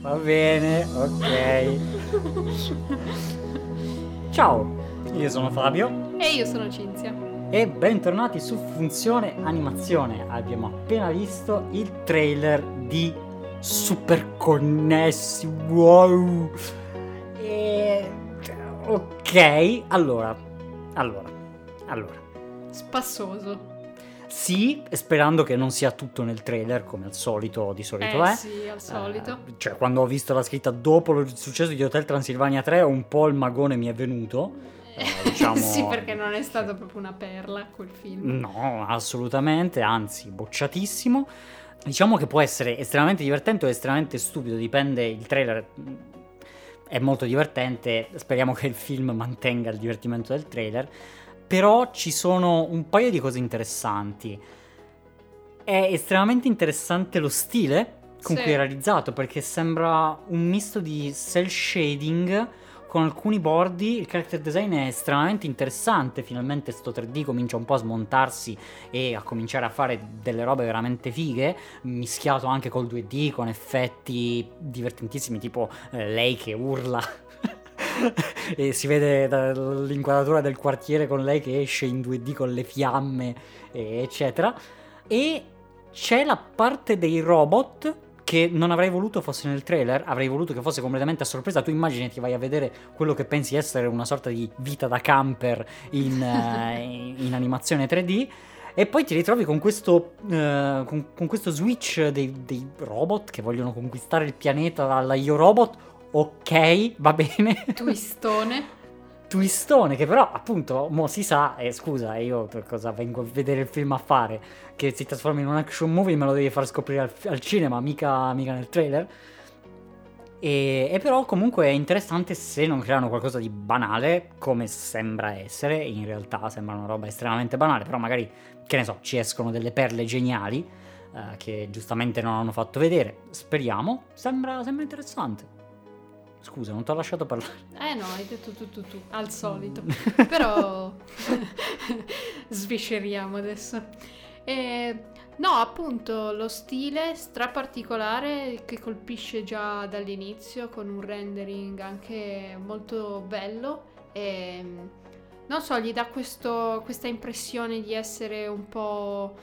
Va bene, ok. Ciao, io sono Fabio E io sono Cinzia. e bentornati su Funzione Animazione. Abbiamo appena visto il trailer di Super Connessi. Wow! E... Ok, allora, allora, allora. Spassoso. Sì, sperando che non sia tutto nel trailer come al solito, di solito eh è. sì, al solito. Eh, cioè, quando ho visto la scritta dopo il successo di Hotel Transilvania 3, un po' il magone mi è venuto. eh, diciamo- sì, perché non è stato proprio una perla quel film. No, assolutamente, anzi, bocciatissimo. Diciamo che può essere estremamente divertente o estremamente stupido, dipende, il trailer mm, è molto divertente, speriamo che il film mantenga il divertimento del trailer, però ci sono un paio di cose interessanti. È estremamente interessante lo stile con Sì. cui è realizzato, perché sembra un misto di cell shading con alcuni bordi, il character design è estremamente interessante, finalmente sto 3D comincia un po' a smontarsi e a cominciare a fare delle robe veramente fighe, mischiato anche col 2D, con effetti divertentissimi, tipo eh, lei che urla. e si vede dall'inquadratura del quartiere con lei che esce in 2D con le fiamme, eccetera. E c'è la parte dei robot che non avrei voluto fosse nel trailer, avrei voluto che fosse completamente a sorpresa. Tu immagini ti vai a vedere quello che pensi essere una sorta di vita da camper in, eh, in- animazione 3D. E poi ti ritrovi con questo, eh, con, con questo switch dei, dei robot che vogliono conquistare il pianeta dalla Io Robot. Ok, va bene. Twistone. twistone che però appunto mo si sa e scusa io per cosa vengo a vedere il film a fare che si trasforma in un action movie me lo devi far scoprire al, al cinema mica, mica nel trailer e, e però comunque è interessante se non creano qualcosa di banale come sembra essere in realtà sembra una roba estremamente banale però magari che ne so ci escono delle perle geniali eh, che giustamente non hanno fatto vedere speriamo sembra, sembra interessante scusa non ti ho lasciato parlare Eh no, hai detto tu tu tu, al solito. Però svisceriamo adesso. E, no, appunto, lo stile straparticolare che colpisce già dall'inizio con un rendering anche molto bello e non so, gli dà questo- questa impressione di essere un po'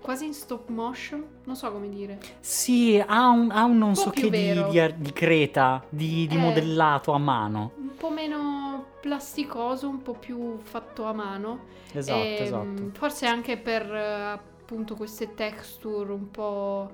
quasi in stop motion, non so come dire. Sì, ha un, ha un non po' so che di, di di creta, di, di Eh. modellato a mano. Un po' meno plasticoso, un po' più fatto a mano. Esatto, Ehm, esatto. Forse anche per eh, appunto queste texture un po'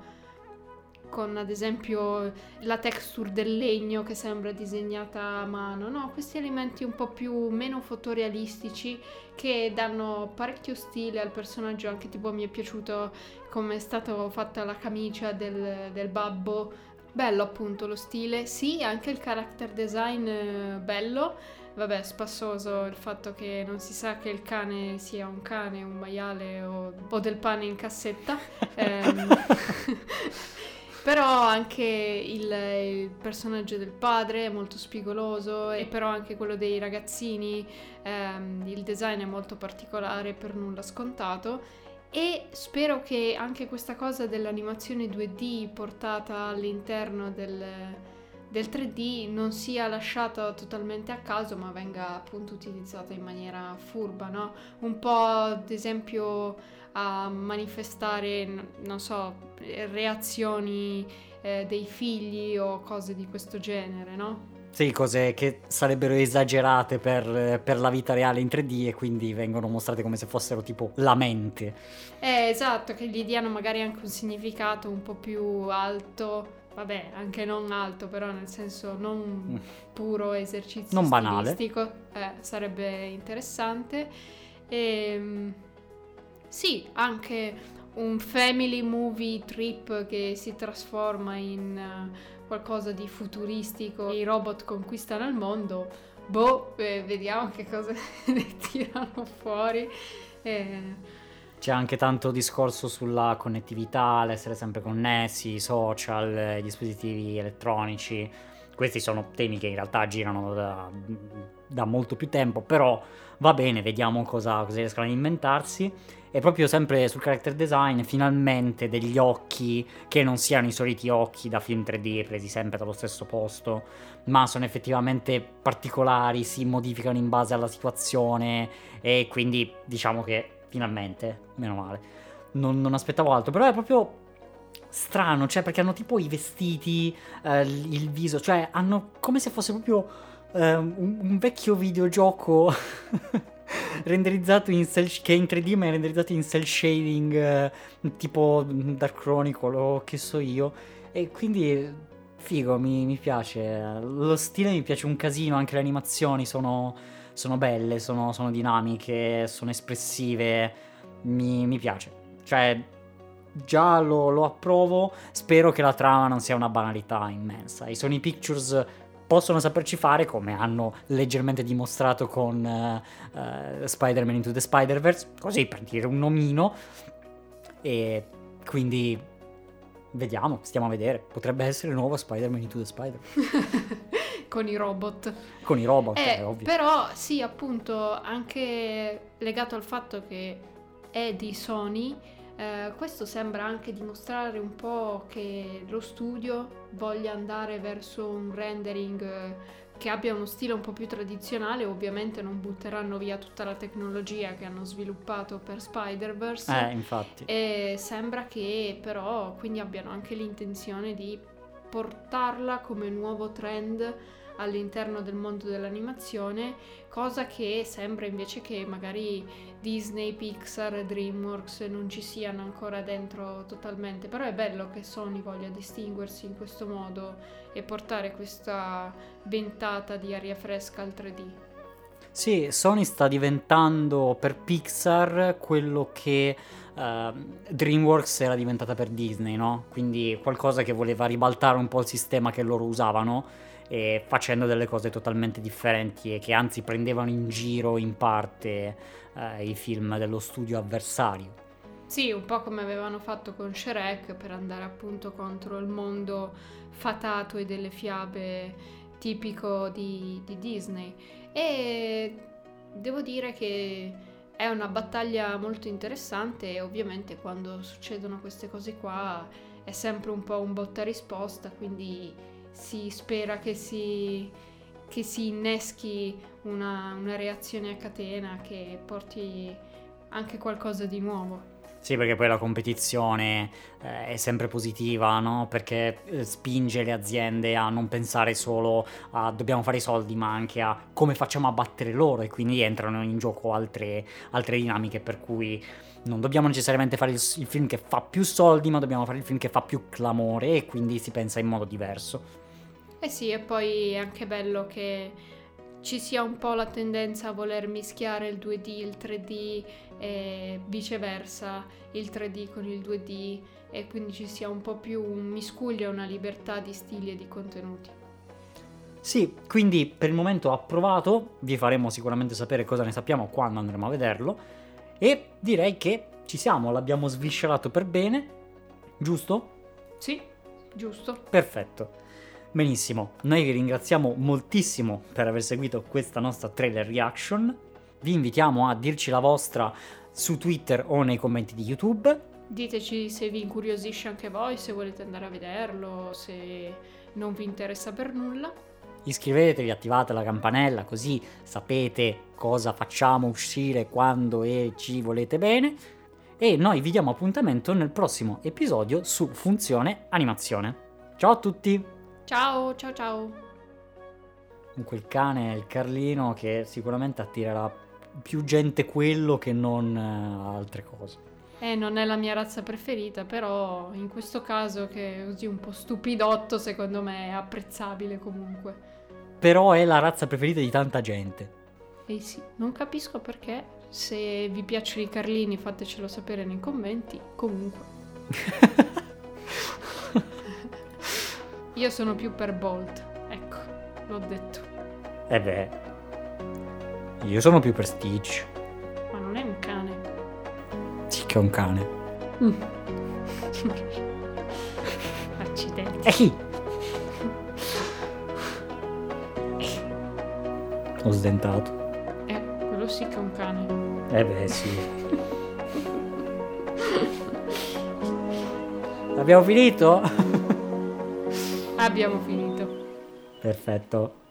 con ad esempio la texture del legno che sembra disegnata a mano, no? Questi elementi un po' più meno fotorealistici che danno parecchio stile al personaggio, anche tipo mi è piaciuto come è stata fatta la camicia del, del babbo. Bello appunto lo stile, sì, anche il character design eh, bello, Vabbè, spassoso il fatto che non si sa che il cane sia un cane, un maiale o, o del pane in cassetta. Ehm, però anche il, il personaggio del padre è molto spigoloso e però anche quello dei ragazzini, ehm, il design è molto particolare, per nulla scontato. E spero che anche questa cosa dell'animazione 2D portata all'interno del, del 3D non sia lasciata totalmente a caso, ma venga appunto utilizzata in maniera furba, no? Un po' ad esempio a manifestare, non so, reazioni eh, dei figli o cose di questo genere, no? Sì, cose che sarebbero esagerate per, per la vita reale in 3D e quindi vengono mostrate come se fossero tipo la mente. Eh, esatto, che gli diano magari anche un significato un po' più alto. Vabbè, anche non alto, però nel senso non Mm. puro esercizio Non banale. Eh, sarebbe interessante. Ehm, sì, anche un family movie trip che si trasforma in eh, qualcosa di futuristico. I robot conquistano il mondo. Boh, eh, vediamo che cosa ne tirano fuori. Eh, C'è anche tanto discorso sulla connettività, l'essere sempre connessi, i social, i dispositivi elettronici. Questi sono temi che in realtà girano da, da molto più tempo, però va bene, vediamo cosa, cosa riescono ad inventarsi. E proprio sempre sul character design, finalmente degli occhi che non siano i soliti occhi da film 3D presi sempre dallo stesso posto, ma sono effettivamente particolari, si modificano in base alla situazione e quindi diciamo che finalmente, meno male, non, non aspettavo altro, però è proprio strano, cioè perché hanno tipo i vestiti, eh, il viso, cioè hanno come se fosse proprio eh, un, un vecchio videogioco renderizzato in cell, che è in 3D ma è renderizzato in cell shading eh, tipo Dark Chronicle o che so io. E quindi figo mi, mi, piace. Lo stile mi piace un casino anche le animazioni sono, sono belle sono, sono, dinamiche sono espressive mi, mi piace cioè già lo, lo, approvo spero che la trama non sia una banalità immensa i Sony Pictures possono saperci fare come hanno leggermente dimostrato con uh, uh, Spider-Man Into the Spider-Verse, così per dire un nomino. E quindi vediamo, stiamo a vedere. Potrebbe essere nuovo Spider-Man Into the Spider-Verse. con i robot. Con i robot, eh, è ovvio. Però sì, appunto, anche legato al fatto che è di Sony eh, questo sembra anche dimostrare un po' che lo studio voglia andare verso un rendering eh, che abbia uno stile un po' più tradizionale, ovviamente non butteranno via tutta la tecnologia che hanno sviluppato per Spider-Verse. Eh, infatti. E sembra che però quindi abbiano anche l'intenzione di portarla come nuovo trend all'interno del mondo dell'animazione, cosa che sembra invece che magari Disney, Pixar e DreamWorks non ci siano ancora dentro totalmente, però è bello che Sony voglia distinguersi in questo modo e portare questa ventata di aria fresca al 3D. Sì, Sony sta diventando per Pixar quello che uh, DreamWorks era diventata per Disney, no? Quindi qualcosa che voleva ribaltare un po' il sistema che loro usavano e facendo delle cose totalmente differenti e che anzi prendevano in giro in parte eh, i film dello studio avversario. Sì, un po' come avevano fatto con Shrek per andare appunto contro il mondo fatato e delle fiabe tipico di, di Disney. E devo dire che è una battaglia molto interessante e ovviamente quando succedono queste cose qua è sempre un po' un botta risposta, quindi si spera che si, che si inneschi una, una reazione a catena che porti anche qualcosa di nuovo. Sì, perché poi la competizione eh, è sempre positiva, no? Perché eh, spinge le aziende a non pensare solo a dobbiamo fare i soldi, ma anche a come facciamo a battere loro e quindi entrano in gioco altre, altre dinamiche per cui non dobbiamo necessariamente fare il, il film che fa più soldi, ma dobbiamo fare il film che fa più clamore e quindi si pensa in modo diverso. Eh sì, e poi è anche bello che ci sia un po' la tendenza a voler mischiare il 2D, il 3D e viceversa, il 3D con il 2D e quindi ci sia un po' più un miscuglio e una libertà di stili e di contenuti. Sì, quindi per il momento approvato, vi faremo sicuramente sapere cosa ne sappiamo quando andremo a vederlo e direi che ci siamo, l'abbiamo sviscerato per bene, giusto? Sì, giusto. Perfetto. Benissimo, noi vi ringraziamo moltissimo per aver seguito questa nostra trailer reaction. Vi invitiamo a dirci la vostra su Twitter o nei commenti di YouTube. Diteci se vi incuriosisce anche voi, se volete andare a vederlo, se non vi interessa per nulla. Iscrivetevi, attivate la campanella così sapete cosa facciamo uscire quando e ci volete bene. E noi vi diamo appuntamento nel prossimo episodio su Funzione Animazione. Ciao a tutti! Ciao, ciao, ciao. Con quel cane, il Carlino, che sicuramente attirerà più gente quello che non uh, altre cose. Eh, non è la mia razza preferita, però in questo caso che è così un po' stupidotto, secondo me è apprezzabile comunque. Però è la razza preferita di tanta gente. Eh sì, non capisco perché. Se vi piacciono i Carlini fatecelo sapere nei commenti. Comunque. Io sono più per Bolt, ecco, l'ho detto. Eh beh, io sono più per Stitch. Ma non è un cane. Sì che è un cane. Mm. Accidenti. Eh chi? Ho sdentato. Eh, quello sì che è un cane. Eh beh, sì. Abbiamo finito? Abbiamo finito. Perfetto.